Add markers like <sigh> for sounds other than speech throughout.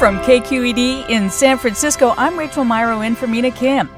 From KQED in San Francisco, I'm Rachel Myrow in for Mina Kim.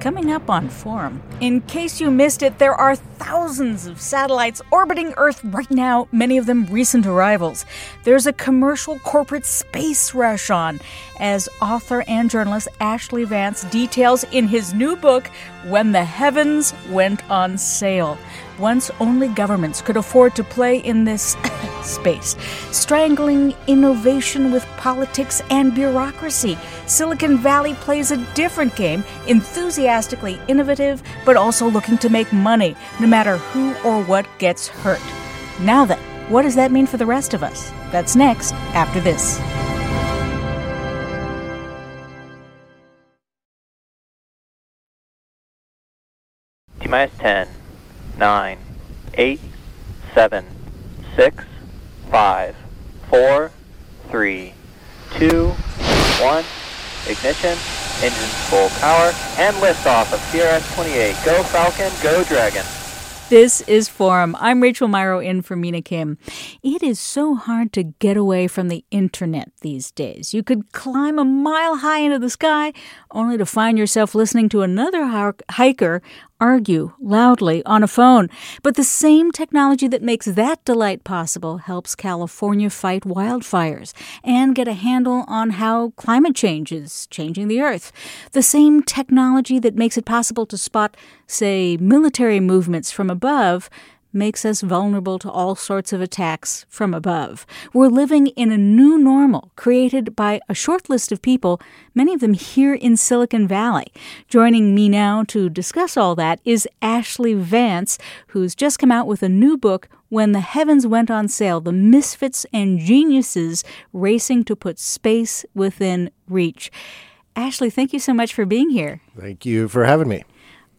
Coming up on Forum, in case you missed it, there are thousands of satellites orbiting Earth right now, many of them recent arrivals. There's a commercial corporate space rush on, as author and journalist Ashlee Vance details in his new book, When the Heavens Went on Sale. Once only governments could afford to play in this <coughs> space, strangling innovation with politics and bureaucracy. Silicon Valley plays a different game, enthusiastically innovative, but also looking to make money, no matter who or what gets hurt. Now then, what does that mean for the rest of us? That's next, after this. T minus 10, 9, 8, 7, 6, 5, 4, 3, 2, 1. Ignition, engines full power, and liftoff of CRS-28. Go Falcon, go Dragon. This is Forum. I'm Rachel Myrow in for Mina Kim. It is so hard to get away from the internet these days. You could climb a mile high into the sky only to find yourself listening to another hiker argue loudly on a phone. But the same technology that makes that delight possible helps California fight wildfires and get a handle on how climate change is changing the earth. The same technology that makes it possible to spot, say, military movements from above makes us vulnerable to all sorts of attacks from above. We're living in a new normal created by a short list of people, many of them here in Silicon Valley. Joining me now to discuss all that is Ashlee Vance, who's just come out with a new book, When the Heavens Went on Sale The Misfits and Geniuses Racing to Put Space Within Reach. Ashlee, thank you so much for being here. Thank you for having me.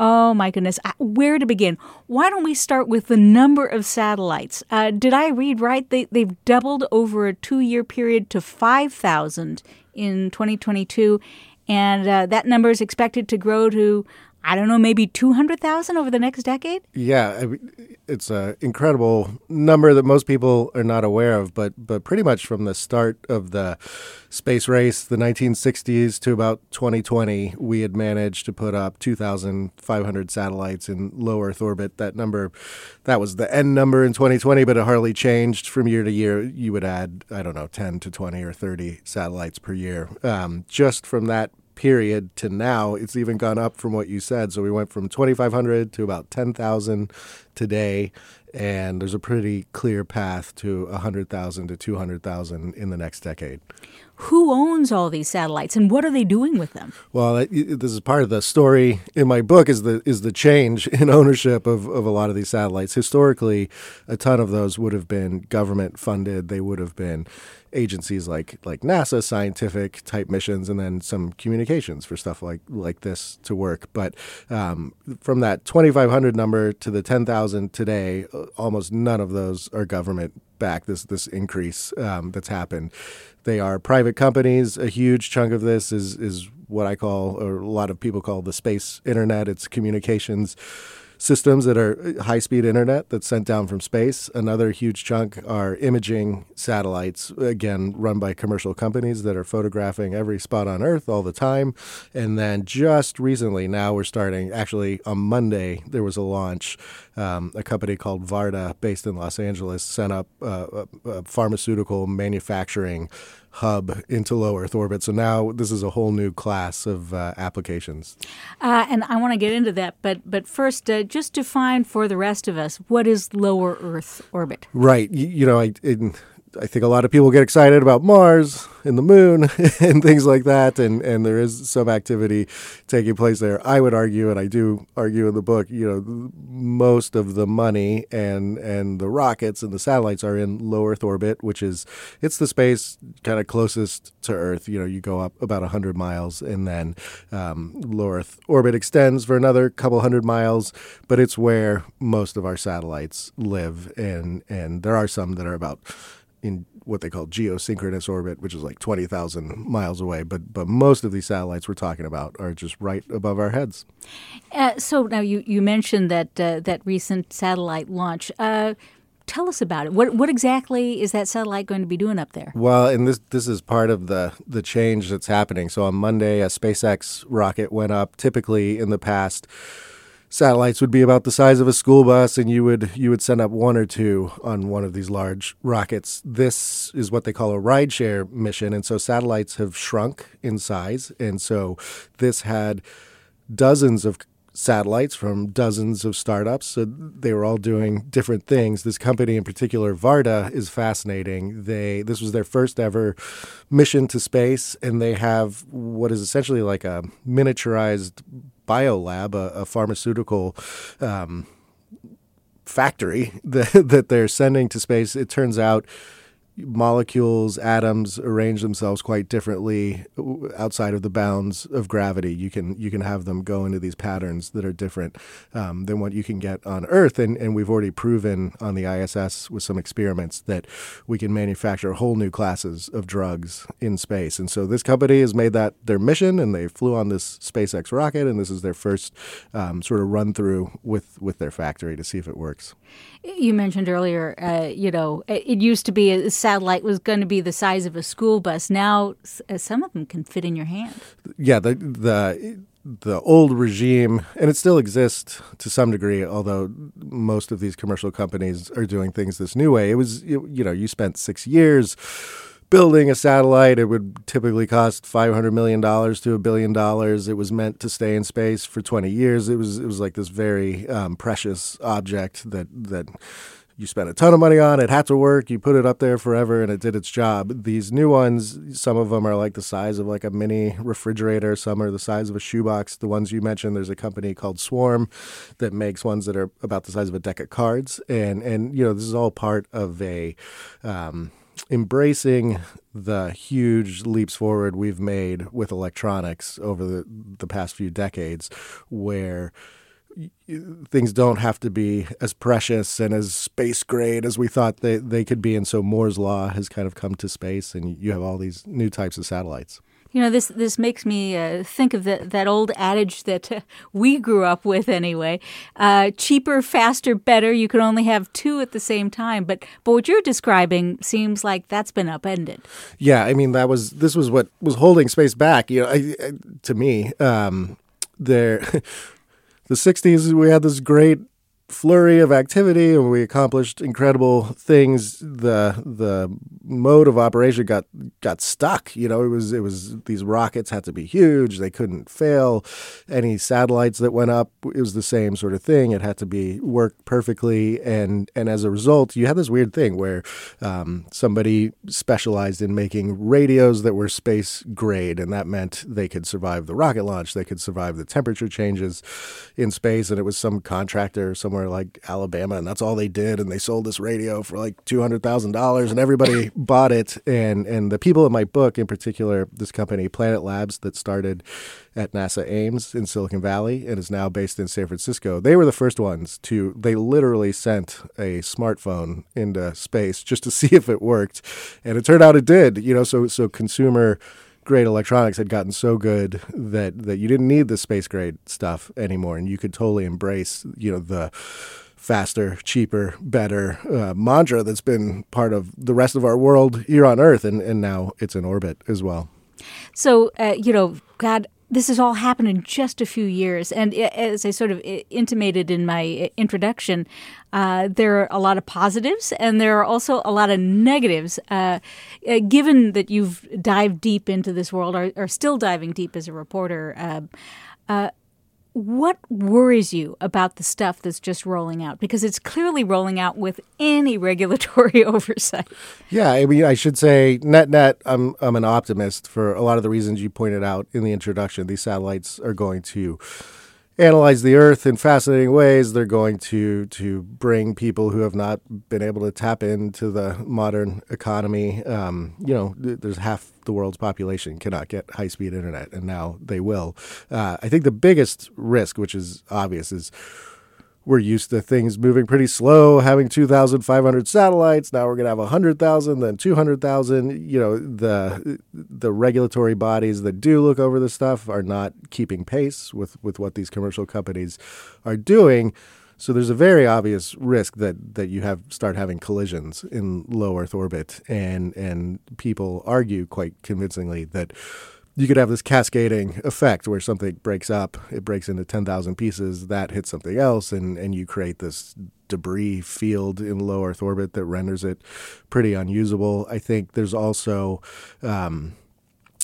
Oh my goodness. Where to begin? Why don't we start with the number of satellites? Uh, did I read right? They, they've doubled over a two year period to 5,000 in 2022. And uh, that number is expected to grow to, I don't know, maybe 200,000 over the next decade? Yeah, I mean, it's an incredible number that most people are not aware of, but, but pretty much from the start of the space race, the 1960s to about 2020, we had managed to put up 2,500 satellites in low Earth orbit. That number, that was the end number in 2020, but it hardly changed from year to year. You would add, I don't know, 10 to 20 or 30 satellites per year. Um, just from that period to now, it's even gone up from what you said. So we went from 2,500 to about 10,000 today, and there's a pretty clear path to 100,000 to 200,000 in the next decade. Who owns all these satellites, and what are they doing with them? Well, this is part of the story in my book is the is the change in <laughs> ownership of, of a lot of these satellites. Historically, a ton of those would have been government funded. They would have been agencies like like NASA, scientific type missions, and then some communications for stuff like like this to work. But um, from that 2,500 number to the 10,000 today, uh, almost none of those are government back. This this increase um, that's happened. They are private companies. A huge chunk of this is is what I call, or a lot of people call, the space internet. It's communications systems that are high speed internet that's sent down from space. Another huge chunk are imaging satellites, again, run by commercial companies that are photographing every spot on Earth all the time. And then just recently, now we're starting, actually on Monday, there was a launch. Um, a company called Varda, based in Los Angeles, sent up uh, a, a pharmaceutical manufacturing hub into low Earth orbit. So now this is a whole new class of uh, applications. Uh, and I want to get into that, but but first, uh, just define for the rest of us what is lower Earth orbit. Right. You, you know, I. In, I think a lot of people get excited about Mars and the moon <laughs> and things like that, and, and there is some activity taking place there. I would argue, and I do argue in the book, you know, most of the money and and the rockets and the satellites are in low Earth orbit, which is it's the space kind of closest to Earth. You know, you go up about hundred miles, and then um, low Earth orbit extends for another couple hundred miles, but it's where most of our satellites live, and and there are some that are about in what they call geosynchronous orbit, which is like 20,000 miles away. But but most of these satellites we're talking about are just right above our heads. Uh, so now you, you mentioned that uh, that recent satellite launch. Uh, tell us about it. What what exactly is that satellite going to be doing up there? Well, and this this is part of the the change that's happening. So on Monday, a SpaceX rocket went up. Typically in the past satellites would be about the size of a school bus and you would you would send up one or two on one of these large rockets this is what they call a rideshare mission and so satellites have shrunk in size and so this had dozens of satellites from dozens of startups. So they were all doing different things. This company in particular, Varda, is fascinating. They this was their first ever mission to space, and they have what is essentially like a miniaturized biolab, a, a pharmaceutical um, factory <laughs> that, that they're sending to space. It turns out molecules, atoms arrange themselves quite differently outside of the bounds of gravity. You can you can have them go into these patterns that are different um, than what you can get on Earth, and and we've already proven on the ISS with some experiments that we can manufacture whole new classes of drugs in space. And so this company has made that their mission, and they flew on this SpaceX rocket, and this is their first um, sort of run through with with their factory to see if it works. You mentioned earlier, uh, you know, it used to be a satellite was going to be the size of a school bus. Now, uh, some of them can fit in your hand. Yeah, the the the old regime, and it still exists to some degree, although most of these commercial companies are doing things this new way. It was, you, you know, you spent six years building a satellite. It would typically cost five hundred million dollars to a billion dollars. It was meant to stay in space for twenty years. It was it was like this very um, precious object that that you spent a ton of money on. It had to work. You put it up there forever, and it did its job. These new ones, some of them are like the size of like a mini refrigerator. Some are the size of a shoebox. The ones you mentioned, there's a company called Swarm that makes ones that are about the size of a deck of cards, and and you know this is all part of a. Um, embracing the huge leaps forward we've made with electronics over the, the past few decades, where things don't have to be as precious and as space grade as we thought they, they could be. And so Moore's Law has kind of come to space, and you have all these new types of satellites. You know, this this makes me uh, think of the, that old adage that uh, we grew up with anyway: uh, cheaper, faster, better. You can only have two at the same time. But but what you're describing seems like that's been upended. Yeah, I mean that was this was what was holding space back. You know, I, I, to me, um, there <laughs> the 60s, we had this great flurry of activity and we accomplished incredible things. The the mode of operation got got stuck you know it was it was these rockets had to be huge they couldn't fail. Any satellites that went up it was the same sort of thing it had to be work perfectly and and as a result you had this weird thing where um, somebody specialized in making radios that were space grade and that meant they could survive the rocket launch they could survive the temperature changes in space and it was some contractor somewhere somewhere like Alabama, and that's all they did. And they sold this radio for like two hundred thousand dollars, and everybody <laughs> bought it. And and the people in my book, in particular, this company Planet Labs that started at NASA Ames in Silicon Valley and is now based in San Francisco. They were the first ones to. They literally sent a smartphone into space just to <laughs> see if it worked, and it turned out it did. You know, so so consumer grade electronics had gotten so good that that you didn't need the space grade stuff anymore, and you could totally embrace you know the faster, cheaper, better uh, mantra that's been part of the rest of our world here on Earth, and, and now it's in orbit as well. So, uh, you know, God, this has all happened in just a few years. And as I sort of intimated in my introduction, uh, there are a lot of positives and there are also a lot of negatives. Uh, uh given that you've dived deep into this world, or, or still diving deep as a reporter, uh, uh, what worries you about the stuff that's just rolling out? Because it's clearly rolling out with any regulatory <laughs> oversight. Yeah, I mean, I should say, net net, I'm I'm an optimist for a lot of the reasons you pointed out in the introduction. These satellites are going to analyze the earth in fascinating ways. They're going to to bring people who have not been able to tap into the modern economy. Um, you know, there's half the world's population cannot get high speed internet, and now they will. Uh, I think the biggest risk, which is obvious, is we're used to things moving pretty slow, having 2,500 satellites. Now we're going to have 100,000, then 200,000. You know, the the regulatory bodies that do look over this stuff are not keeping pace with, with what these commercial companies are doing. So there's a very obvious risk that, that you have start having collisions in low Earth orbit, and and people argue quite convincingly that you could have this cascading effect where something breaks up, it breaks into 10,000 pieces, that hits something else, and, and you create this debris field in low Earth orbit that renders it pretty unusable. I think there's also. Um,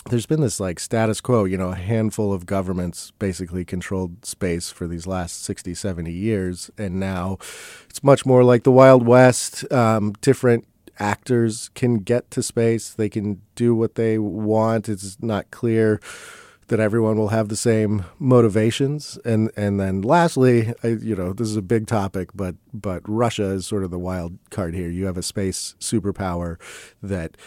there's been this like status quo, you know, a handful of governments basically controlled space for these last 60, 70 years. And now it's much more like the Wild West, um, different actors can get to space. They can do what they want. It's not clear that everyone will have the same motivations. And and then lastly, I, you know, this is a big topic, but but Russia is sort of the wild card here. You have a space superpower that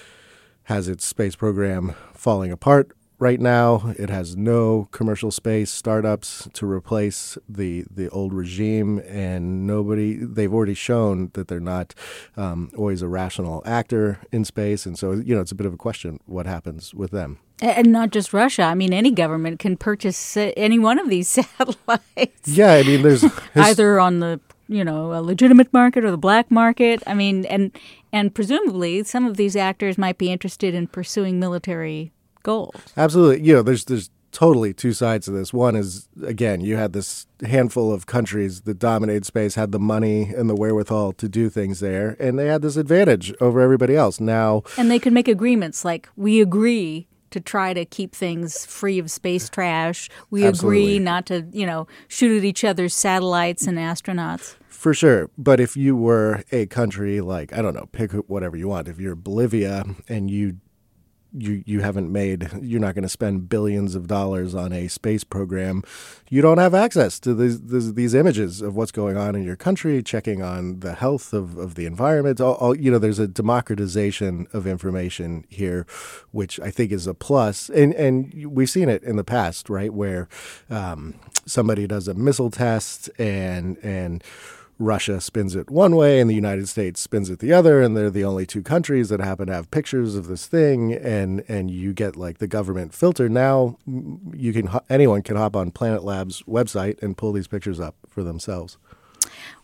has its space program falling apart right now. It has no commercial space startups to replace the the old regime, and nobody. They've already shown that they're not um, always a rational actor in space, and so you know it's a bit of a question what happens with them. And not just Russia. I mean, any government can purchase any one of these <laughs> satellites. Yeah, I mean, there's <laughs> either on the you know a legitimate market or the black market. I mean, and and presumably some of these actors might be interested in pursuing military gold. Absolutely. You know, there's there's totally two sides to this. One is again, you had this handful of countries that dominated space, had the money and the wherewithal to do things there, and they had this advantage over everybody else. Now, and they could make agreements like we agree to try to keep things free of space trash. We Absolutely. agree not to, you know, shoot at each other's satellites and astronauts. For sure. But if you were a country like, I don't know, pick whatever you want. If you're Bolivia and you you you haven't made you're not going to spend billions of dollars on a space program. You don't have access to these, these, these images of what's going on in your country checking on the health of, of the environment. All, all, you know there's a democratization of information here which i think is a plus. And and we've seen it in the past right where um, somebody does a missile test and and Russia spins it one way and the United States spins it the other, and they're the only two countries that happen to have pictures of this thing, and and you get like the government filter. Now mm, you can anyone can hop on Planet Labs website and pull these pictures up for themselves.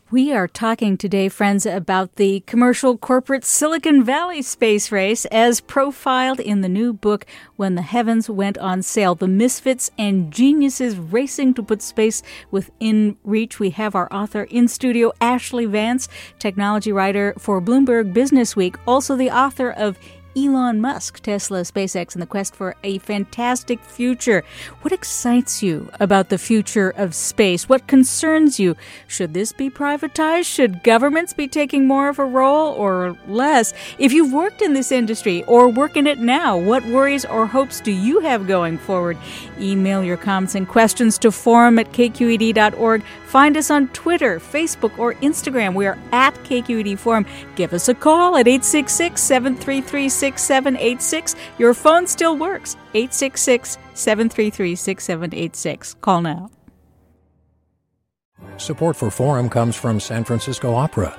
We are talking today, friends, about the commercial corporate Silicon Valley space race as profiled in the new book, When the Heavens Went on Sale The Misfits and Geniuses Racing to Put Space Within Reach. We have our author in studio, Ashlee Vance, technology writer for Bloomberg Businessweek, also the author of Elon Musk, Tesla, SpaceX, and the quest for a fantastic future. What excites you about the future of space? What concerns you? Should this be privatized? Should governments be taking more of a role or less? If you've worked in this industry or work in it now, what worries or hopes do you have going forward? Email your comments and questions to forum at kqed.org. Find us on Twitter, Facebook, or Instagram. We are at KQED Forum. Give us a call at 866 733 6786. Your phone still works. 866 733 6786. Call now. Support for Forum comes from San Francisco Opera.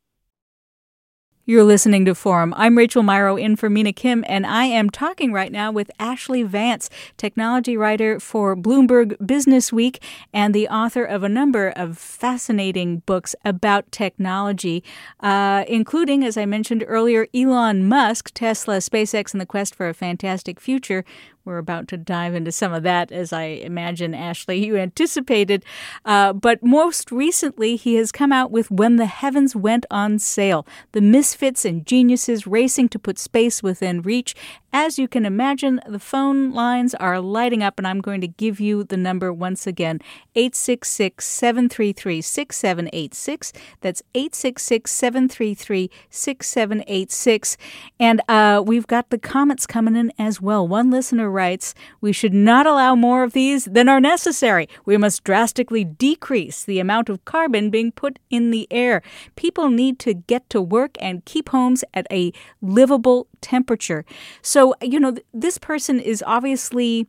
You're listening to Forum. I'm Rachel Myrow in for Mina Kim, and I am talking right now with Ashlee Vance, technology writer for Bloomberg Businessweek and the author of a number of fascinating books about technology, uh, including, as I mentioned earlier, Elon Musk, Tesla, SpaceX, and the quest for a fantastic future, we're about to dive into some of that, as I imagine, Ashlee, you anticipated. Uh, but most recently, he has come out with When the Heavens Went on Sale The Misfits and Geniuses Racing to Put Space Within Reach. As you can imagine, the phone lines are lighting up, and I'm going to give you the number once again 866 733 6786. That's 866 733 6786. And uh, we've got the comments coming in as well. One listener writes, We should not allow more of these than are necessary. We must drastically decrease the amount of carbon being put in the air. People need to get to work and keep homes at a livable temperature. So, you know, this person is obviously.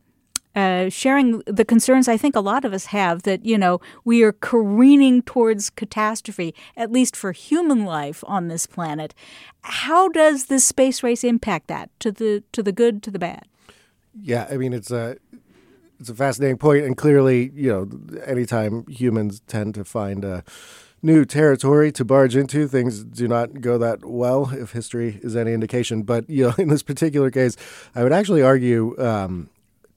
Uh, sharing the concerns I think a lot of us have that, you know, we are careening towards catastrophe, at least for human life on this planet. How does this space race impact that to the to the good, to the bad? Yeah, I mean it's a it's a fascinating point, and clearly, you know, anytime humans tend to find a new territory to barge into, things do not go that well, if history is any indication. But you know, <laughs> in this particular case, I would actually argue. Um,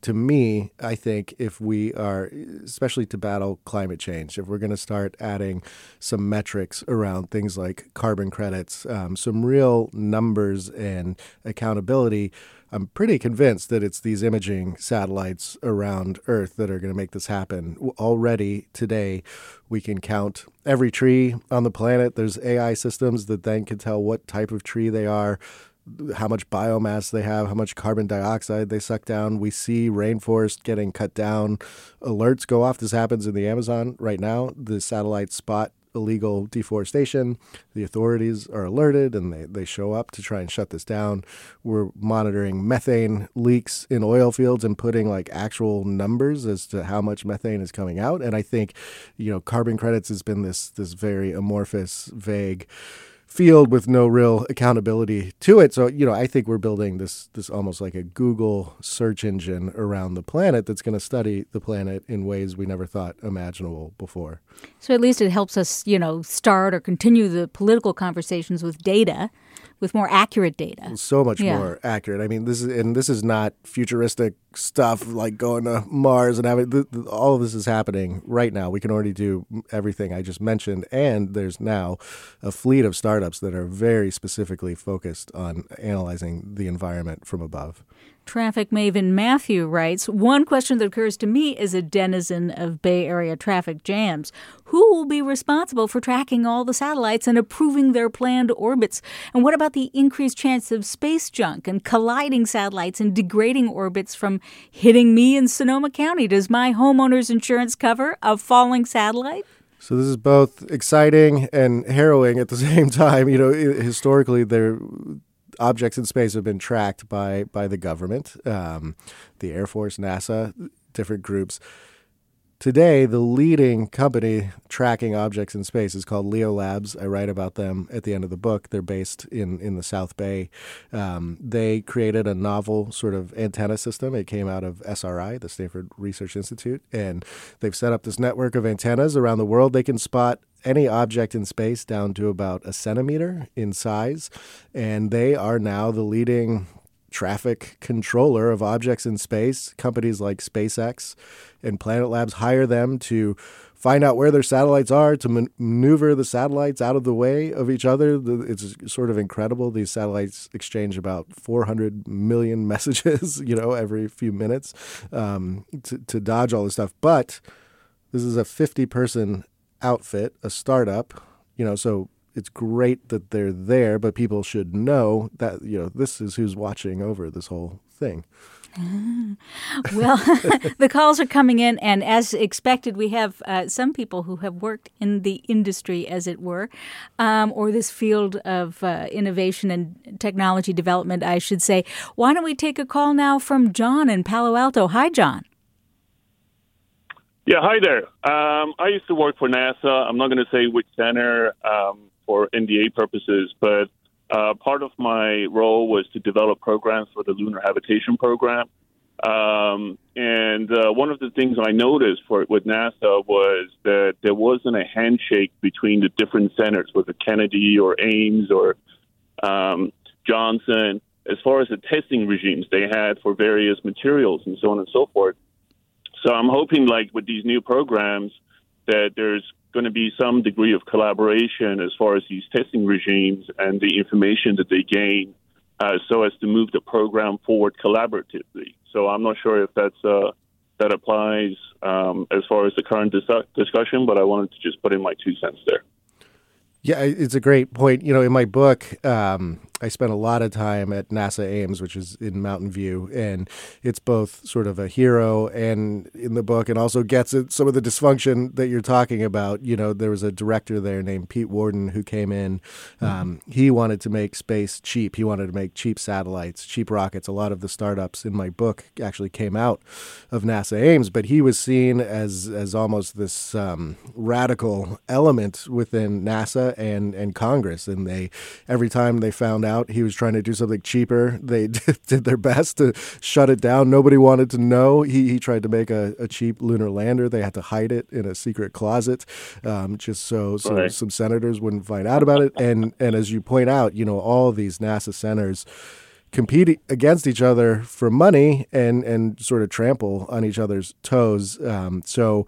to me, I think if we are, especially to battle climate change, if we're going to start adding some metrics around things like carbon credits, um, some real numbers and accountability, I'm pretty convinced that it's these imaging satellites around Earth that are going to make this happen. Already today, we can count every tree on the planet. There's AI systems that then can tell what type of tree they are, how much biomass they have, how much carbon dioxide they suck down. We see rainforest getting cut down. Alerts go off. This happens in the Amazon right now. The satellites spot illegal deforestation. The authorities are alerted and they, they show up to try and shut this down. We're monitoring methane leaks in oil fields and putting like actual numbers as to how much methane is coming out. And I think, you know, carbon credits has been this this very amorphous, vague field with no real accountability to it. So, you know, I think we're building this this almost like a Google search engine around the planet that's going to study the planet in ways we never thought imaginable before. So at least it helps us, you know, start or continue the political conversations with data with more accurate data. So much yeah. more accurate. I mean, this is and this is not futuristic stuff like going to Mars and having the, the, all of this is happening right now. We can already do everything I just mentioned, and there's now a fleet of startups that are very specifically focused on analyzing the environment from above. Traffic maven Matthew writes One question that occurs to me as a denizen of Bay Area traffic jams who will be responsible for tracking all the satellites and approving their planned orbits? And what about the increased chance of space junk and colliding satellites and degrading orbits from hitting me in Sonoma County? Does my homeowner's insurance cover a falling satellite? So this is both exciting and harrowing at the <laughs> same time. You know, historically there objects in space have been tracked by by the government, um, the Air Force, NASA, different groups. Today, the leading company tracking objects in space is called Leo Labs. I write about them at the end of the book. They're based in, in the South Bay. Um, they created a novel sort of antenna system. It came out of SRI, the Stanford Research Institute, and they've set up this network of antennas around the world. They can spot any object in space down to about a centimeter in size, and they are now the leading traffic controller of objects in space. Companies like SpaceX and Planet Labs hire them to find out where their satellites are, to man- maneuver the satellites out of the way of each other. It's sort of incredible. These satellites exchange about 400 million <laughs> messages, you know, every few minutes um, to, to dodge all this stuff. But this is a 50 person outfit, a startup, you know, so it's great that they're there, but people should know that, you know, this is who's watching over this whole thing. well, <laughs> the calls are coming in, and as expected, we have uh, some people who have worked in the industry, as it were, um, or this field of uh, innovation and technology development, I should say. Why don't we take a call now from John in Palo Alto? Hi, John. Yeah, hi there. Um, I used to work for NASA. I'm not going to say which center um, for NDA purposes, but uh, part of my role was to develop programs for the Lunar Habitation Program. Um, and uh, one of the things I noticed for with NASA was that there wasn't a handshake between the different centers, whether Kennedy or Ames or um, Johnson, as far as the testing regimes they had for various materials and so on and so forth. So I'm hoping, like with these new programs, that there's going to be some degree of collaboration as far as these testing regimes and the information that they gain, uh, so as to move the program forward collaboratively. So I'm not sure if that's uh, that applies um, as far as the current dis- discussion, but I wanted to just put in my two cents there. Yeah, it's a great point. You know, in my book, um, I spent a lot of time at NASA Ames, which is in Mountain View, and it's both sort of a hero and in the book, and also gets at some of the dysfunction that you're talking about. You know, there was a director there named Pete Worden who came in. Um, mm-hmm. He wanted to make space cheap. He wanted to make cheap satellites, cheap rockets. A lot of the startups in my book actually came out of NASA Ames, but he was seen as as almost this um, radical element within NASA and and Congress, and they every time they found out he was trying to do something cheaper. They <laughs> did their best to shut it down. Nobody wanted to know. He, he tried to make a, a cheap lunar lander. They had to hide it in a secret closet um, just so, so right. some senators wouldn't find out about it. And, and as you point out, you know, all these NASA centers compete against each other for money and, and sort of trample on each other's toes. Um, so,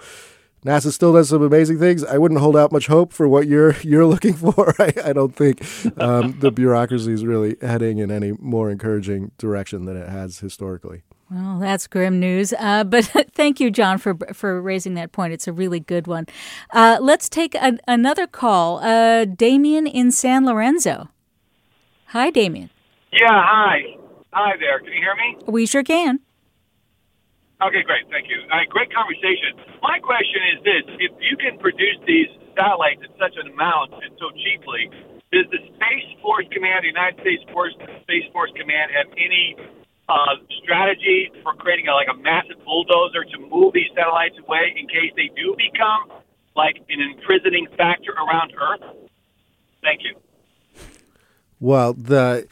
NASA still does some amazing things. I wouldn't hold out much hope for what you're <laughs> you're looking for. <laughs> I, I don't think um, the bureaucracy is really heading in any more encouraging direction than it has historically. Well, that's grim news. Uh, but <laughs> thank you, John, for for raising that point. It's a really good one. Uh, let's take a, another call. Uh, Damien in San Lorenzo. Hi, Damien. Yeah, hi. Hi there. Can you hear me? We sure can. Okay, great. Thank you. All right, great conversation. My question is this: If you can produce these satellites in such an amount and so cheaply, does the Space Force Command, the United States Force, Space Force Command, have any uh, strategy for creating a, like a massive bulldozer to move these satellites away in case they do become like an imprisoning factor around Earth? Thank you. Well, the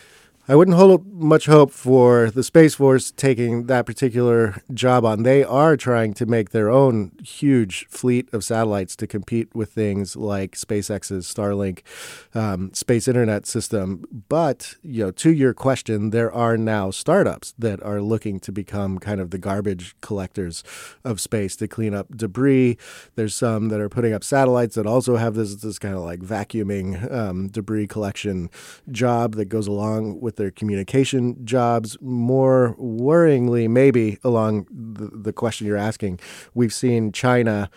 I wouldn't hold much hope for the Space Force taking that particular job on. They are trying to make their own huge fleet of satellites to compete with things like SpaceX's Starlink um, space internet system. But, you know, to your question, there are now startups that are looking to become kind of the garbage collectors of space to clean up debris. There's some that are putting up satellites that also have this, this kind of like vacuuming um, debris collection job that goes along with their communication jobs. More worryingly, maybe along the, the question you're asking, we've seen China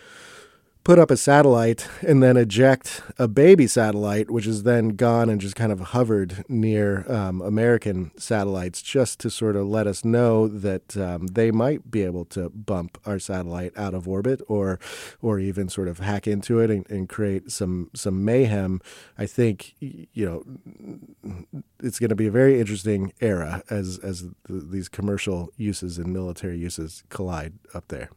put up a satellite and then eject a baby satellite, which is then gone and just kind of hovered near um, American satellites, just to sort of let us know that um, they might be able to bump our satellite out of orbit, or or even sort of hack into it and, and create some some mayhem. I think you know it's going to be a very interesting era as as the, these commercial uses and military uses collide up there.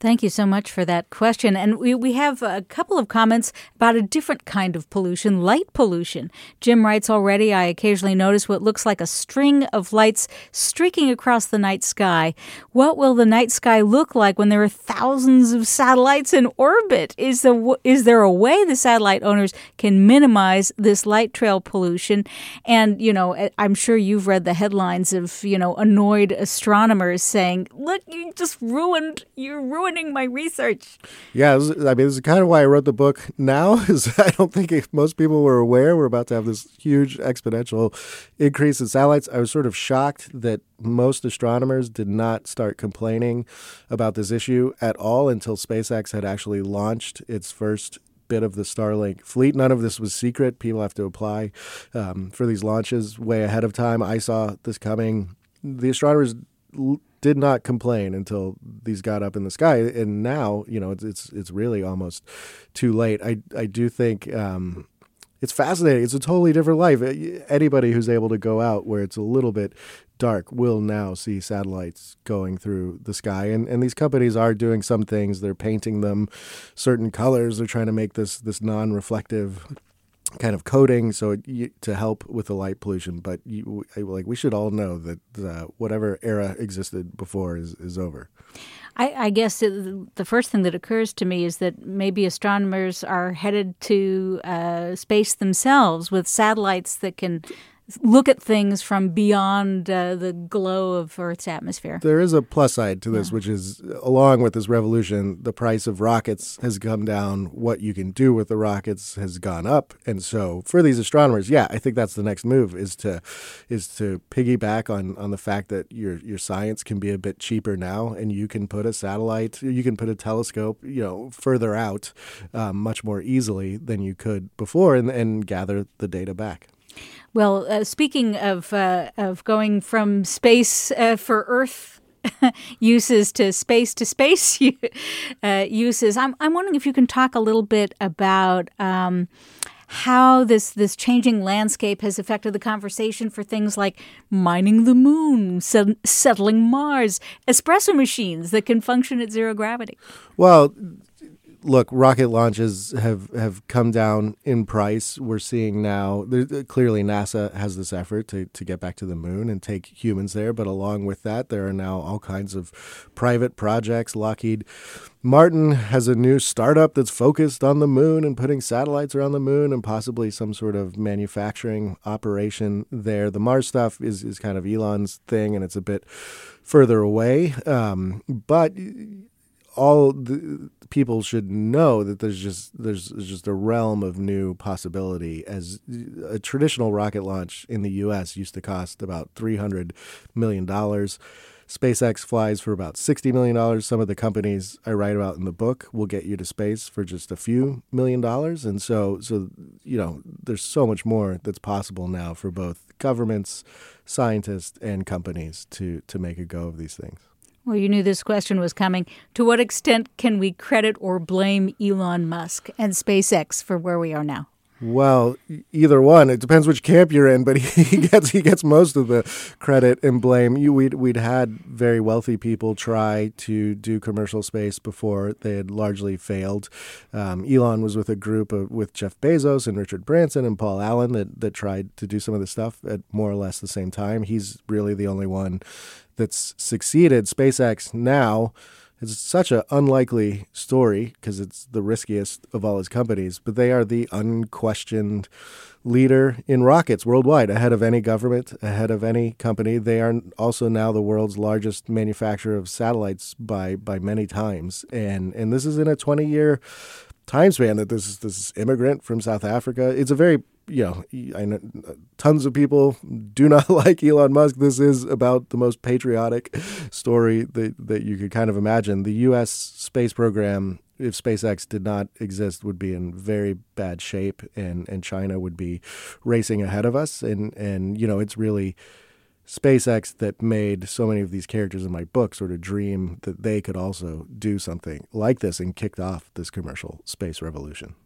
Thank you so much for that question. And we, we have a couple of comments about a different kind of pollution, light pollution. Jim writes already, I occasionally notice what looks like a string of lights streaking across the night sky. What will the night sky look like when there are thousands of satellites in orbit? Is, the, is there a way the satellite owners can minimize this light trail pollution? And, you know, eh, I'm sure you've read the headlines of, you know, annoyed astronomers saying, look, you just ruined, you ruined ruining my research. Yeah, I mean, this is kind of why I wrote the book now. <laughs> Is I don't think most people were aware we're about to have this huge exponential increase in satellites. I was sort of shocked that most astronomers did not start complaining about this issue at all until SpaceX had actually launched its first bit of the Starlink fleet. None of this was secret. People have to apply um, for these launches way ahead of time. I saw this coming. The astronomers did not complain until these got up in the sky, and now you know it's it's, it's really almost too late. I I do think. Um, it's fascinating. It's a totally different life. Anybody who's able to go out where it's a little bit dark will now see satellites going through the sky. And, and these companies are doing some things. They're painting them certain colors. They're trying to make this this non reflective kind of coating so it, to help with the light pollution but you, like we should all know that uh, whatever era existed before is, is over. I, I guess it, the first thing that occurs to me is that maybe astronomers are headed to uh, space themselves with satellites that can look at things from beyond uh, the glow of Earth's atmosphere. There is a plus side to this, yeah. which is along with this revolution, the price of rockets has come down. What you can do with the rockets has gone up, and so for these astronomers, yeah, I think that's the next move is to is to piggyback on on the fact that your your science can be a bit cheaper now, and you can put a satellite, you can put a telescope, you know, further out, um, much more easily than you could before, and and gather the data back. Well, uh, speaking of uh, of going from space uh, for Earth <laughs> uses to space to space <laughs> uh, uses, I'm I'm wondering if you can talk a little bit about. Um, how this this changing landscape has affected the conversation for things like mining the moon, set, settling Mars, espresso machines that can function at zero gravity. Well, look, rocket launches have, have come down in price. We're seeing now, clearly, NASA has this effort to, to get back to the moon and take humans there. But along with that, there are now all kinds of private projects. Lockheed Martin has a new startup that's focused on the moon and putting satellites around the moon and possibly some sort of manufacturing operation there. The Mars stuff is, is kind of Elon's thing and it's a bit further away. Um, but all the people should know that there's just there's just a realm of new possibility as a traditional rocket launch in the US used to cost about 300 million dollars SpaceX flies for about $60 million. Some of the companies I write about in the book will get you to space for just a few million dollars. And so, so you know, there's so much more that's possible now for both governments, scientists, and companies to, to make a go of these things. Well, you knew this question was coming. To what extent can we credit or blame Elon Musk and SpaceX for where we are now? Well, either one. It depends which camp you're in, but <laughs> he gets he gets most of the credit and blame. You, we'd we'd had very wealthy people try to do commercial space before they had largely failed. Um, Elon was with a group of with Jeff Bezos and Richard Branson and Paul Allen that that tried to do some of the stuff at more or less the same time. He's really the only one that's succeeded. SpaceX now is such an unlikely story because it's the riskiest of all his companies, but they are the unquestioned leader in rockets worldwide, ahead of any government, ahead of any company. They are also now the world's largest manufacturer of satellites by by many times, and and this is in a twenty year time span that this this immigrant from South Africa. It's a very you know, I know uh, tons of people do <laughs> not like Elon Musk. This is about the most patriotic story that, that you could kind of imagine. The U.S. space program, if SpaceX did not exist, would be in very bad shape, and, and China would be racing ahead of us. And, and, you know, it's really SpaceX that made so many of these characters in my book sort of dream that they could also do something like this and kicked off this commercial space revolution.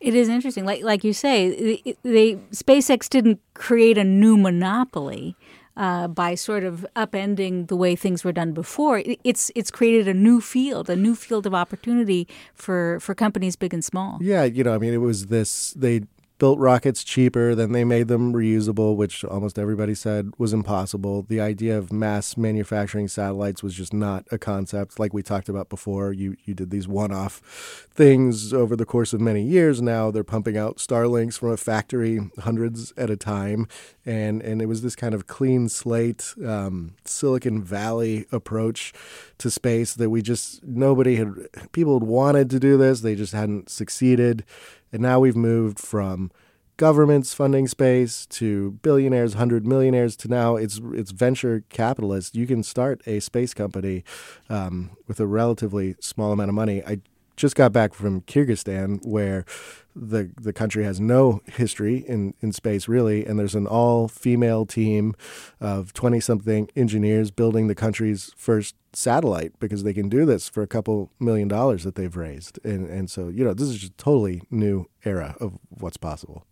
It is interesting, like like you say, the, SpaceX didn't create a new monopoly. uh, by sort of upending the way things were done before. It's it's created a new field, a new field of opportunity for for companies big and small. Yeah, you know, I mean, it was this. They built rockets cheaper, then they made them reusable, which almost everybody said was impossible. The idea of mass manufacturing satellites was just not a concept. Like we talked about before, you you did these one-off things over the course of many years. Now they're pumping out Starlinks from a factory, hundreds at a time, and and it was this kind of clean slate, um, Silicon Valley approach to space that we just nobody had people had wanted to do this, they just hadn't succeeded. And now we've moved from governments funding space to billionaires, hundred millionaires to now it's it's venture capitalists. You can start a space company um, with a relatively small amount of money. I just got back from Kyrgyzstan, where the the country has no history in, in space really, and there's an all female team of twenty something engineers building the country's first satellite because they can do this for a couple million dollars that they've raised, and and so you know this is just a totally new era of what's possible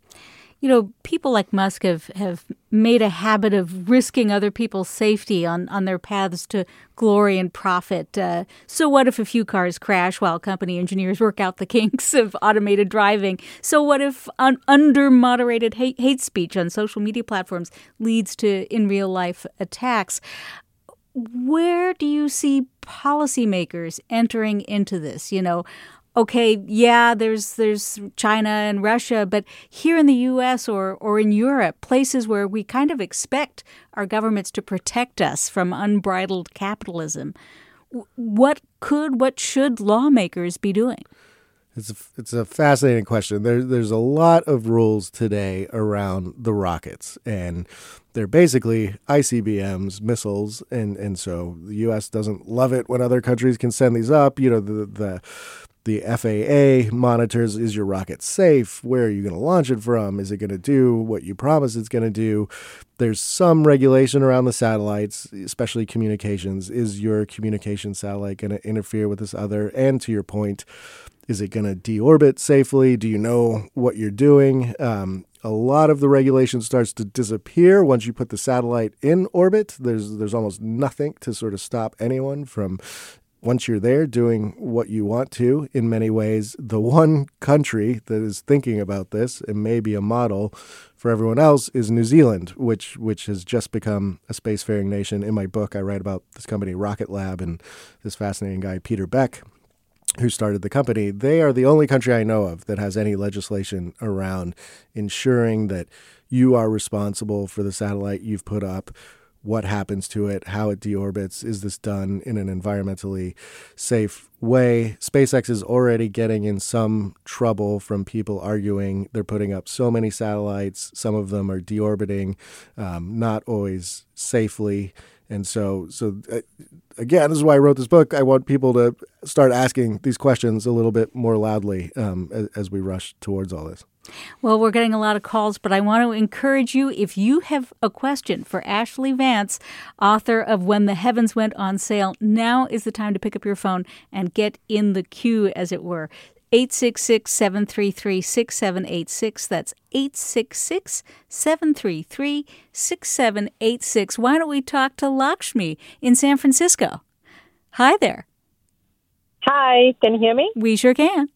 you know, people like Musk have, have made a habit of risking other people's safety on, on their paths to glory and profit. Uh, so, what if a few cars crash while company engineers work out the <laughs> kinks of automated driving? So, what if un- under moderated hate, hate speech on social media platforms leads to in real life attacks? Where do you see policymakers entering into this? You know, okay, yeah, there's there's China and Russia, but here in the U.S. or or in Europe, places where we kind of expect our governments to protect us from unbridled capitalism, what could, what should lawmakers be doing? It's a, it's a fascinating question. There, there's a lot of rules today around the rockets, and they're basically ICBMs, missiles, and, and so the U.S. doesn't love it when other countries can send these up. You know, the the the FAA monitors is your rocket safe? Where are you going to launch it from? Is it going to do what you promise it's going to do? There's some regulation around the satellites, especially communications. Is your communication satellite going to interfere with this other? And to your point, is it going to deorbit safely? Do you know what you're doing? Um, a lot of the regulation starts to disappear once you put the satellite in orbit. There's there's almost nothing to sort of stop anyone from once you're there doing what you want to, in many ways, the one country that is thinking about this and may be a model for everyone else is New Zealand, which which has just become a spacefaring nation. In my book, I write about this company, Rocket Lab, and this fascinating guy, Peter Beck, who started the company. They are the only country I know of that has any legislation around ensuring that you are responsible for the satellite you've put up what happens to it, how it deorbits. Is this done in an environmentally safe way? SpaceX is already getting in some trouble from people arguing they're putting up so many satellites. Some of them are deorbiting, um, not always safely. And so, so uh, again, this is why I wrote this book. I want people to start asking these questions a little bit more loudly um, as, as we rush towards all this. Well, we're getting a lot of calls, but I want to encourage you if you have a question for Ashlee Vance, author of When the Heavens Went on Sale, now is the time to pick up your phone and get in the queue, as it were. 866 733 6786. That's 866 733 6786. Why don't we talk to Lakshmi in San Francisco? Hi there. Hi, can you hear me? We sure can.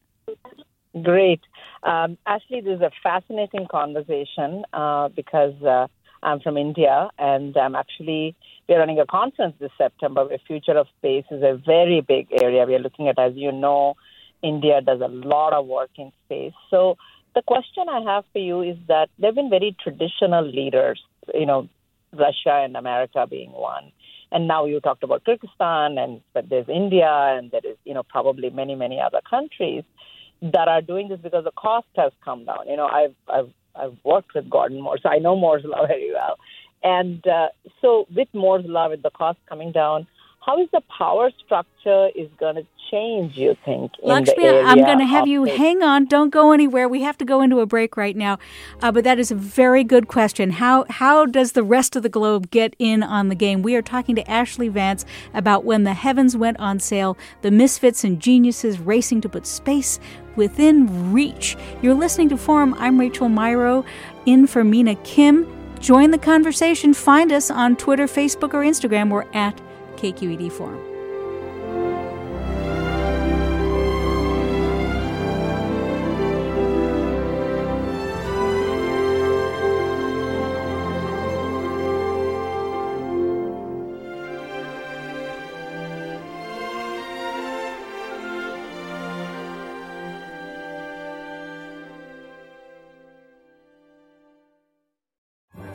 Great. Um, Ashlee, this is a fascinating conversation uh, because uh, I'm from India and I'm actually we're running a conference this September where future of space is a very big area. We are looking at, as you know, India does a lot of work in space. So the question I have for you is that there have been very traditional leaders, you know, Russia and America being one. And now you talked about Kyrgyzstan, and but there's India, and there is, you know, probably many, many other countries that are doing this because the cost has come down. You know, I've I've I've worked with Gordon Moore, so I know Moore's law very well. And uh, so, with Moore's law, with the cost coming down, how is the power structure is going to change? You think? Lakshmi, I'm going to have you hang on. Don't go anywhere. We have to go into a break right now. Uh, but that is a very good question. How how does the rest of the globe get in on the game? We are talking to Ashlee Vance about when the heavens went on sale, the misfits and geniuses racing to put space within reach. You're listening to Forum. I'm Rachel Myrow, in for Mina Kim. Join the conversation. Find us on Twitter, Facebook, or Instagram. We're at KQED Forum.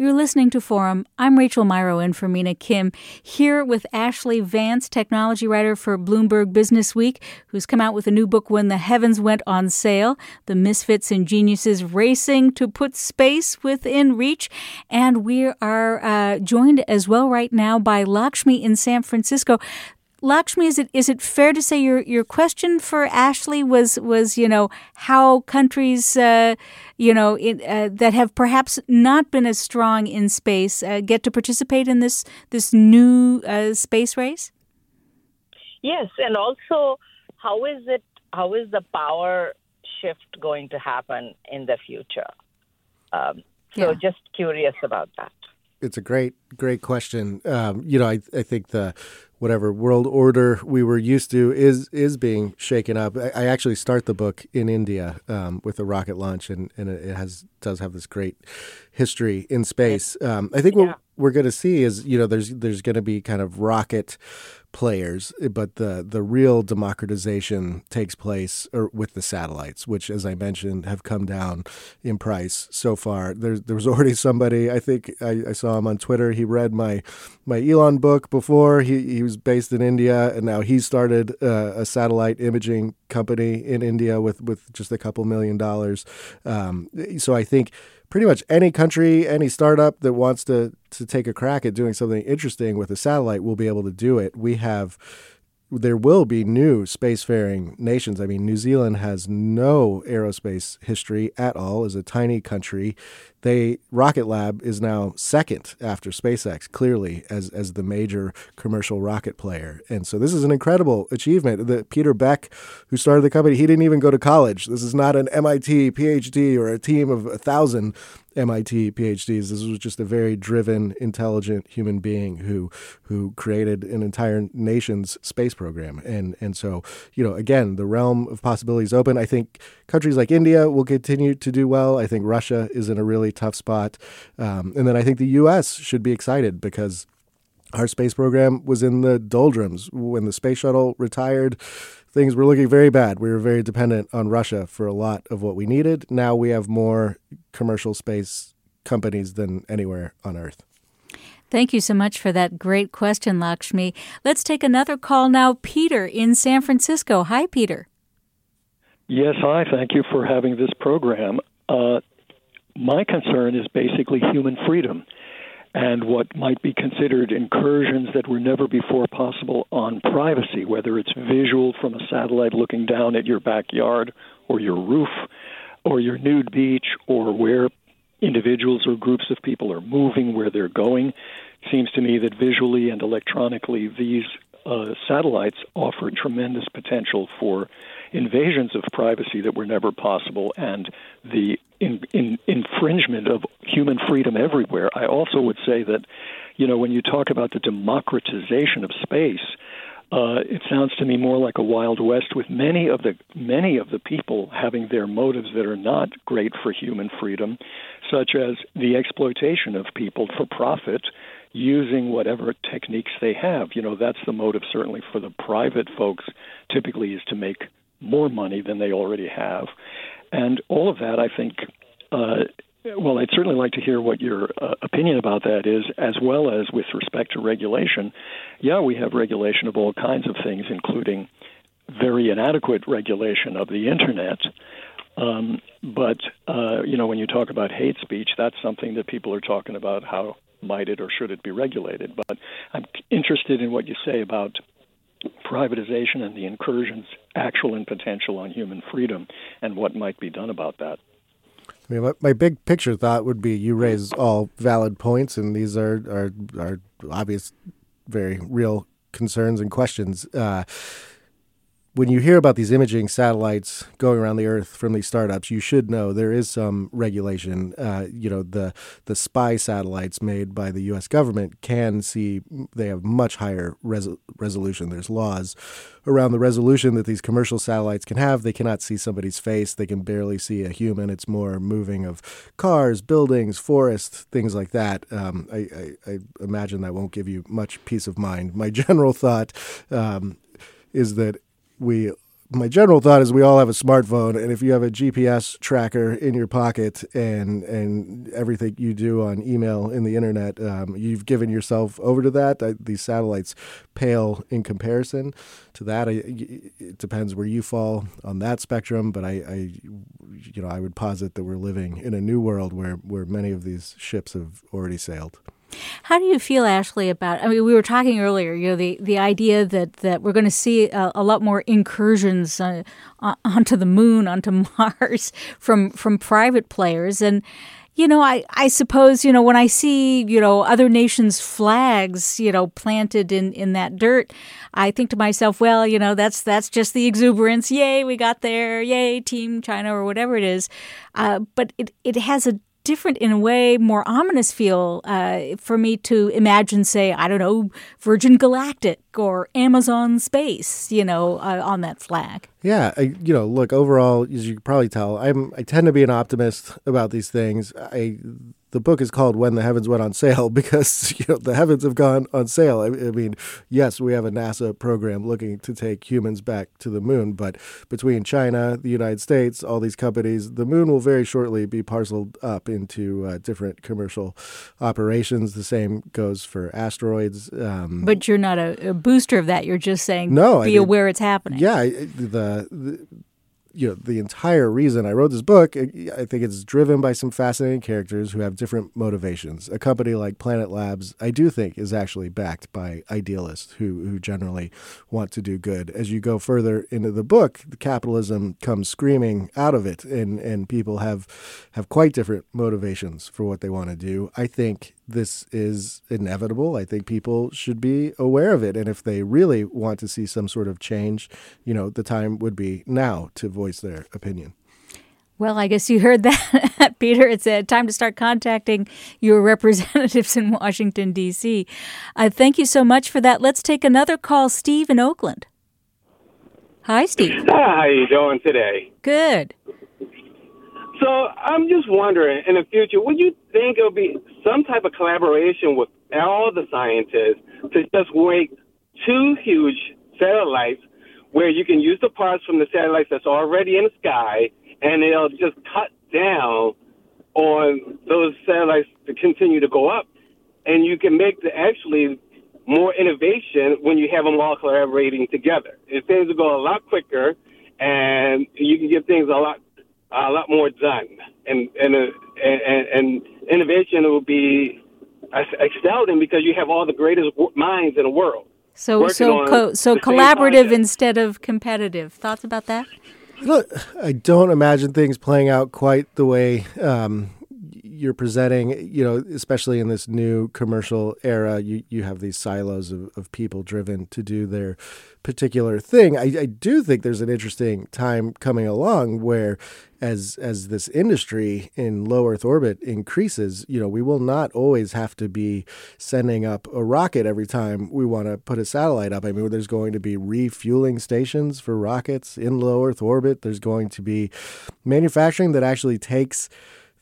You're listening to Forum. I'm Rachel Myrow in for Mina Kim, here with Ashlee Vance, technology writer for Bloomberg Businessweek, who's come out with a new book, When the Heavens Went on Sale The Misfits and Geniuses Racing to Put Space Within Reach. And we are uh, joined as well right now by Lakshmi in San Francisco. Lakshmi, is it is it fair to say your your question for Ashlee was was you know how countries uh, you know uh, that have perhaps not been as strong in space uh, get to participate in this this new uh, space race? Yes, and also how is it how is the power shift going to happen in the future? Um, so Yeah. just curious about that. It's a great, great question. Um, you know, I, I think the whatever world order we were used to is is being shaken up. I, I actually start the book in India um, with a rocket launch, and, and it has does have this great history in space. Um, I think what we're going to see is you know there's there's going to be kind of rocket players, but the the real democratization takes place or with the satellites, which, as I mentioned, have come down in price so far. There there was <laughs> already somebody I think I, I saw him on Twitter. He read my my Elon book before. He he was based in India, and now he started uh, a satellite imaging company in India with with just a couple million dollars. Um, so I think pretty much any country, any startup that wants to to take a crack at doing something interesting with a satellite will be able to do it. We have there will be new spacefaring nations. I mean, New Zealand has no aerospace history at all as a tiny country. They Rocket Lab is now second after SpaceX, clearly as as the major commercial rocket player. And so this is an incredible achievement. The Peter Beck, who started the company, he didn't even go to college. This is not an MIT PhD or a team of a thousand MIT PhDs. This was just a very driven, intelligent human being who who created an entire nation's space program. And and so, you know, again, the realm of possibilities open. I think countries like India will continue to do well. I think Russia is in a really tough spot. Um, and then I think the US should be excited because our space program was in the doldrums when the space shuttle retired. Things were looking very bad. We were very dependent on Russia for a lot of what we needed. Now we have more commercial space companies than anywhere on Earth. Thank you so much for that great question, Lakshmi. Let's take another call now. Peter in San Francisco. Hi, Peter. Yes, hi. Thank you for having this program. Uh, my concern is basically human freedom and what might be considered incursions that were never before possible on privacy, whether it's visual from a satellite looking down at your backyard or your roof or your nude beach or where individuals or groups of people are moving, where they're going. It Seems to me that visually and electronically, these uh, satellites offer tremendous potential for invasions of privacy that were never possible and the in, in, infringement of human freedom everywhere. I also would say that, you know, when you talk about the democratization of space, uh, it sounds to me more like a wild west with many of the many of the people having their motives that are not great for human freedom, such as the exploitation of people for profit using whatever techniques they have. You know, that's the motive certainly for the private folks typically is to make more money than they already have. And all of that I think uh, well, I'd certainly like to hear what your uh, opinion about that is, as well as with respect to regulation. Yeah, we have regulation of all kinds of things, including very inadequate regulation of the internet. Um, but uh, you know, when you talk about hate speech, that's something that people are talking about. How might it or should it be regulated? But I'm interested in what you say about privatization and the incursions, actual and potential, on human freedom, and what might be done about that. I mean, my, big picture thought would be you raise all valid points, and these are are, are obvious, very real concerns and questions. Uh, when you hear about these imaging satellites going around the Earth from these startups, you should know there is some regulation. Uh, you know, the the spy satellites made by the U.S. government can see; they have much higher res- resolution. There's laws around the resolution that these commercial satellites can have. They cannot see somebody's face. They can barely see a human. It's more moving of cars, buildings, forests, things like that. Um, I, I, I, imagine that won't give you much peace of mind. My <laughs> general thought um, is that we my general thought is we all have a smartphone, and if you have a GPS tracker in your pocket and and everything you do on email in the internet, um, you've given yourself over to that. I, these satellites pale in comparison to that. I, it depends where you fall on that spectrum, but I, I, you know, I would posit that we're living in a new world where where many of these ships have already sailed. How do you feel, Ashlee, about? I mean, we were talking earlier. You know, the the idea that that we're going to see a, a lot more incursions uh, <laughs> onto the moon, onto Mars <laughs> from from private players, and you know, I, I suppose, you know, when I see, you know, other nations' flags, you know, planted in, in that dirt, I think to myself, well, you know, that's that's just the exuberance. Yay, we got there. Yay, Team China or whatever it is. Uh, but it, it has a different in a way, more ominous feel uh, for me to imagine, say, I don't know, Virgin Galactic or Amazon Space, you know, uh, on that flag. Yeah, I, you know, look, overall, as you can probably tell, I'm I tend to be an optimist about these things. I the book is called When the Heavens Went on Sale <laughs> because you know the heavens have gone on sale. I, I, mean, yes, we have a NASA program looking to take humans back to the moon, but between China, the United States, all these companies, the moon will very shortly be parceled up into uh, different commercial operations. The same goes for asteroids. Um, but you're not a, a, booster of that. You're just saying no, be I mean, aware it's happening. Yeah, the, the you know the entire reason I wrote this book. I think it's driven by some fascinating characters who have different motivations. A company like Planet Labs, I do think, is actually backed by idealists who who generally want to do good. As you go further into the book, the capitalism comes screaming out of it, and and people have have quite different motivations for what they want to do. I think this is inevitable. I think people should be aware of it. And if they really want to see some sort of change, you know, the time would be now to voice their opinion. Well, I guess you heard that, <laughs> Peter. It's uh, time to start contacting your representatives in Washington, D.C. Uh, thank you so much for that. Let's take another call. Steve in Oakland. Hi, Steve. Hi, how you doing today? Good. So I'm just wondering, in the future, would you think it would be some type of collaboration with all the scientists to just make two huge satellites where you can use the parts from the satellites that's already in the sky, and it'll just cut down on those satellites to continue to go up, and you can make the actually more innovation when you have them all collaborating together. And things will go a lot quicker, and you can get things a lot a lot more done, and and uh, and, and innovation will be excelling because you have all the greatest minds in the world. So so co- so collaborative instead of competitive. Thoughts about that? Look, I don't imagine things playing out quite the way um, you're presenting, you know, especially in this new commercial era, you, you have these silos of, of people driven to do their particular thing. I, I do think there's an interesting time coming along where as as this industry in low Earth orbit increases, you know, we will not always have to be sending up a rocket every time we want to put a satellite up. I mean, there's going to be refueling stations for rockets in low Earth orbit. There's going to be manufacturing that actually takes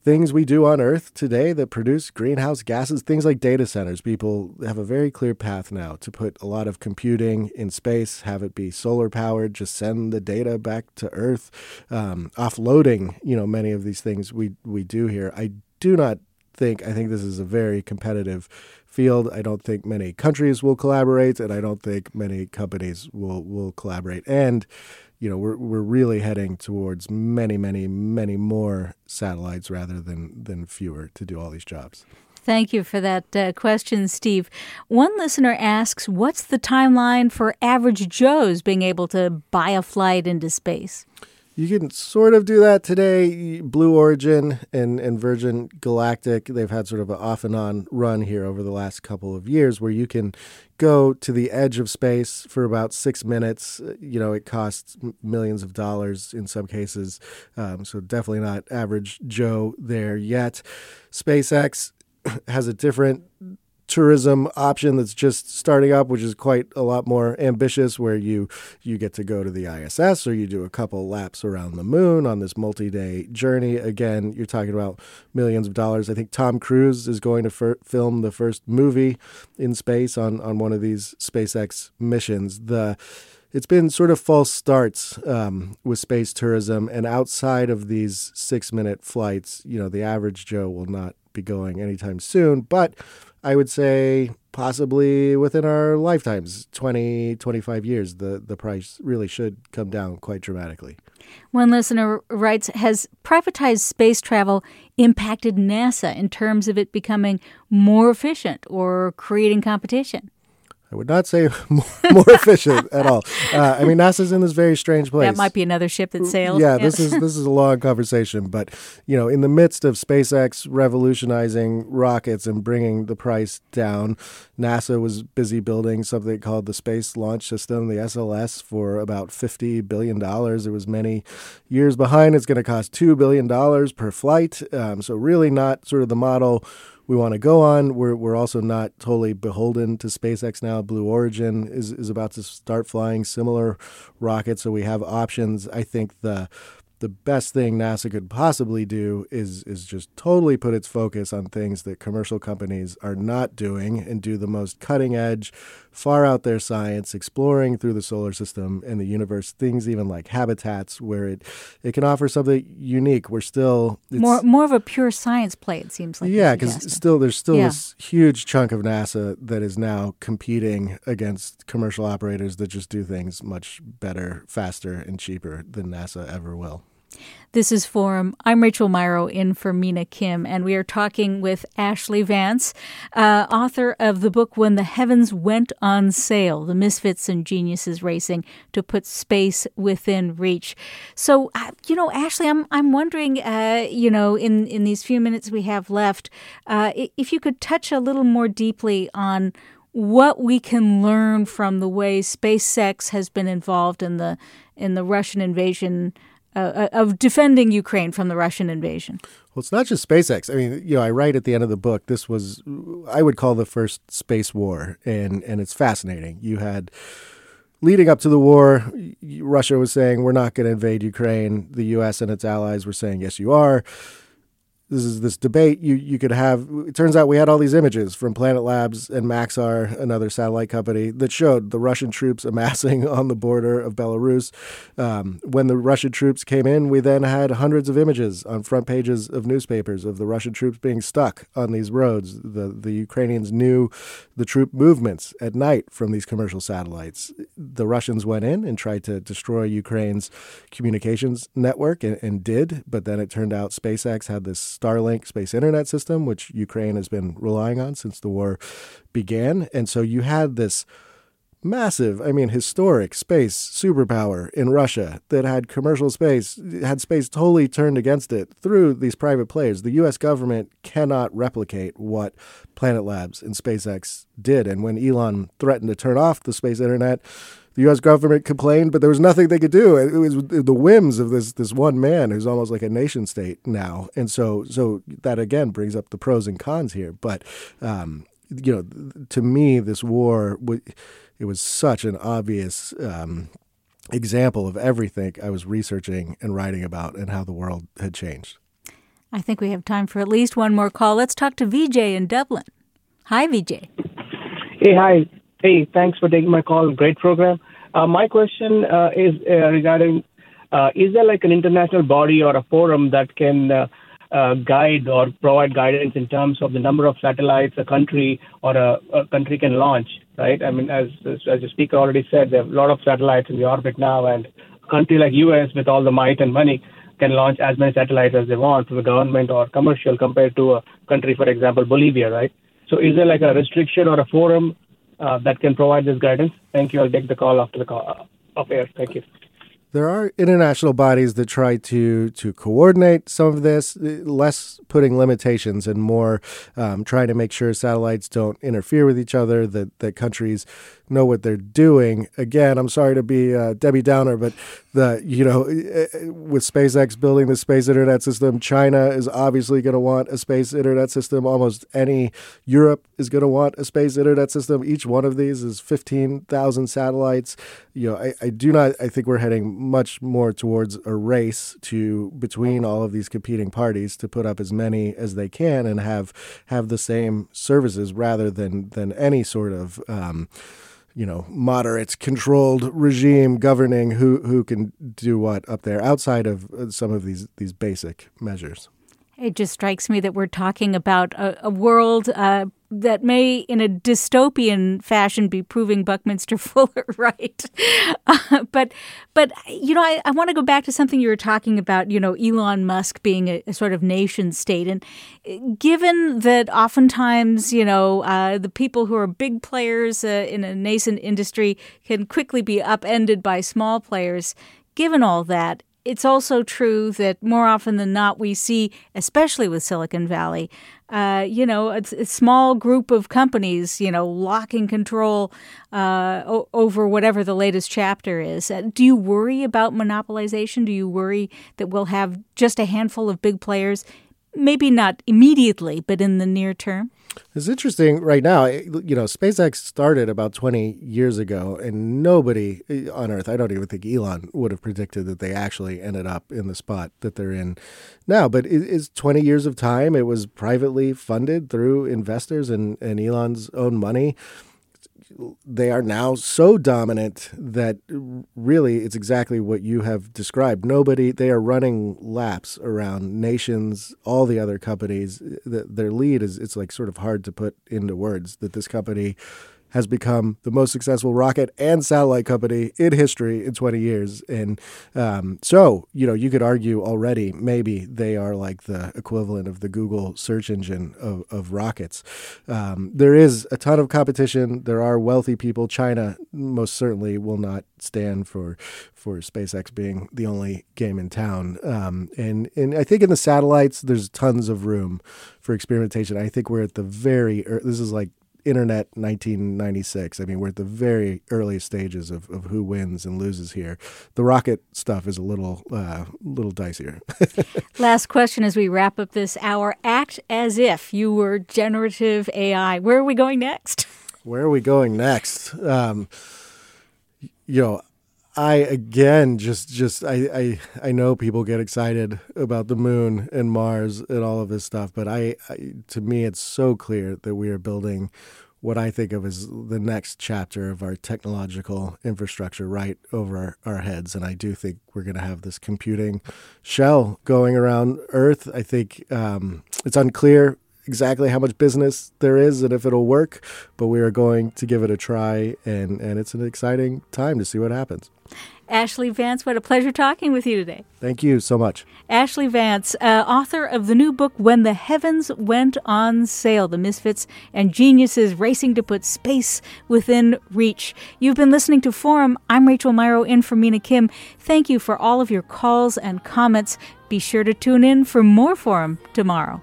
things we do on Earth today that produce greenhouse gases, things like data centers. People have a very clear path now to put a lot of computing in space, have it be solar powered, just send the data back to Earth, um, offloading. You know, many of these things we we do here. I do not think I think this is a very competitive field. I don't think many countries will collaborate, and I don't think many companies will will collaborate. And you know, we're we're really heading towards many, many, many more satellites rather than than fewer to do all these jobs. Thank you for that uh, question, Steve. One listener asks, "What's the timeline for average Joes being able to buy a flight into space?" You can sort of do that today. Blue Origin and, and Virgin Galactic, they've had sort of an off and on run here over the last couple of years where you can go to the edge of space for about six minutes. You know, it costs millions of dollars in some cases. Um, so definitely not average Joe there yet. SpaceX <clears throat> has a different tourism option that's just starting up, which is quite a lot more ambitious, where you you get to go to the ISS or you do a couple laps around the moon on this multi-day journey. Again, you're talking about millions of dollars. I think Tom Cruise is going to fir- film the first movie in space on on one of these SpaceX missions. The it's been sort of false starts um, with space tourism, and outside of these six minute flights, you know, the average Joe will not be going anytime soon. But I would say possibly within our lifetimes 20 25 years the the price really should come down quite dramatically one listener writes has privatized space travel impacted nasa in terms of it becoming more efficient or creating competition I would not say <laughs> more, more efficient at all. Uh, I mean, NASA's in this very strange place. That might be another ship that sails. Yeah, yeah, this is this is a long conversation, but you know, in the midst of SpaceX revolutionizing rockets and bringing the price down, NASA was busy building something called the Space Launch System, the SLS, for about fifty billion dollars. It was many years behind. It's going to cost two billion dollars per flight. Um, so really, not sort of the model we want to go on. We're, we're also not totally beholden to SpaceX now. Blue Origin is, is about to start flying similar rockets, so we have options. I think the the best thing NASA could possibly do is is just totally put its focus on things that commercial companies are not doing and do the most cutting edge, far out there science, exploring through the solar system and the universe, things even like habitats where it it can offer something unique. We're still more more of a pure science play. It seems like yeah, because still there's still yeah. this huge chunk of NASA that is now competing against commercial operators that just do things much better, faster, and cheaper than NASA ever will. This is Forum. I'm Rachel Myrow in for Mina Kim, and we are talking with Ashlee Vance, uh, author of the book When the Heavens Went on Sale The Misfits and Geniuses Racing to Put Space Within Reach. So, uh, you know, Ashlee, I'm, I'm wondering, uh, you know, in, in these few minutes we have left, uh, if you could touch a little more deeply on what we can learn from the way SpaceX has been involved in the in the Russian invasion uh, of defending Ukraine from the Russian invasion? Well, it's not just SpaceX. I mean, you know, I write at the end of the book. This was, I would call the first space war, and and it's fascinating. You had leading up to the war, Russia was saying we're not going to invade Ukraine. The U.S. and its allies were saying yes, you are this is this debate you you could have. It turns out we had all these images from Planet Labs and Maxar, another satellite company, that showed the Russian troops <laughs> amassing on the border of Belarus. Um, when the Russian troops came in, we then had hundreds of images on front pages of newspapers of the Russian troops being stuck on these roads. The the Ukrainians knew the troop movements at night from these commercial satellites. The Russians went in and tried to destroy Ukraine's communications network and, and did, but then it turned out SpaceX had this Starlink space internet system, which Ukraine has been relying on since the war began. And so you had this massive, I mean, historic space superpower in Russia that had commercial space, had space totally turned against it through these private players. The US government cannot replicate what Planet Labs and SpaceX did. And when Elon threatened to turn off the space internet, the U.S. government complained, but there was nothing they could do. It was the whims of this this one man who's almost like a nation state now, and so so that again brings up the pros and cons here. But um, you know, to me, this war it was such an obvious. Um, example of everything I was researching and writing about and how the world had changed. I think we have time for at least one more call. Let's talk to VJ in Dublin. Hi, VJ. Hey, hi. Hey, thanks for taking my call. Great program. Uh, my question uh, is uh, regarding uh, is there like an international body or a forum that can uh, uh, guide or provide guidance in terms of the number of satellites a country or a, a country can launch, right? I mean, as, as, the speaker already said, there are a lot of satellites in the orbit now, and a country like U.S. with all the might and money can launch as many satellites as they want from the government or commercial compared to a country, for example, Bolivia, right? So is there like a restriction or a forum that can provide this guidance. Thank you. I'll take the call after the call uh, off air. Thank you. There are international bodies that try to to coordinate some of this, less putting limitations and more um, trying to make sure satellites don't interfere with each other. That that countries know what they're doing. Again, I'm sorry to be uh, Debbie Downer, but the you know eh, eh, with SpaceX building the space internet system, China is obviously going to want a space internet system. Almost any Europe is going to want a space internet system. Each one of these is 15,000 satellites. You know, I, I do not. I think we're heading much more towards a race to between all of these competing parties to put up as many as they can and have have the same services rather than than any sort of um, you know, moderates, controlled regime governing who who can do what up there outside of uh, some of these these basic measures. It just strikes me that we're talking about a, a world uh, that may, in a dystopian fashion, be proving Buckminster <laughs> Fuller right. Uh, but, but you know, I, I want to go back to something you were talking about. You know, Elon Musk being a, a sort of nation state, and uh, given that oftentimes, you know, uh, the people who are big players uh, in a nascent industry can quickly be upended by small players. Given all that, it's also true that more often than not, we see, especially with Silicon Valley, uh, you know, a, a, small group of companies, you know, locking control uh, o- over whatever the latest chapter is. Uh, do you worry about monopolization? Do you worry that we'll have just a handful of big players, maybe not immediately, but in the near term? It's interesting right now. You know, SpaceX started about 20 years ago, and nobody eh, on Earth, I don't even think Elon would have predicted that they actually ended up in the spot that they're in now. But it is 20 years of time. It was privately funded through investors and, and Elon's own money they are now so dominant that really it's exactly what you have described. Nobody, they are running laps around nations, all the other companies. The, their lead is, it's like sort of hard to put into words that this company has become the most successful rocket and satellite company in history in 20 years. And um, so, you know, you could argue already maybe they are like the equivalent of the Google search engine of, of rockets. Um, there is a ton of competition. There are wealthy people. China most certainly will not stand for for SpaceX being the only game in town. Um, and and I think in the satellites, there's tons of room for experimentation. I think we're at the very this is like internet 1996. I mean, we're at the very early stages of, of who wins and loses here. The rocket stuff is a little uh, little dicier. <laughs> Last question as we wrap up this hour. Act as if you were generative AI. Where are we going next? Where are we going next? Um, you know, I again just just I, I I know people get excited about the moon and Mars and all of this stuff, but I, I to me it's so clear that we are building what I think of as the next chapter of our technological infrastructure right over our, our heads. And I do think we're going to have this computing shell going around Earth. I think um, it's unclear exactly how much business there is and if it'll work, but we are going to give it a try, and, and it's an exciting time to see what happens. Ashlee Vance, what a pleasure talking with you today. Thank you so much. Ashlee Vance, uh, author of the new book, When the Heavens Went on Sale The Misfits and Geniuses Racing to Put Space Within Reach. You've been listening to Forum. I'm Rachel Myrow in for Mina Kim. Thank you for all of your calls and comments. Be sure to tune in for more Forum tomorrow.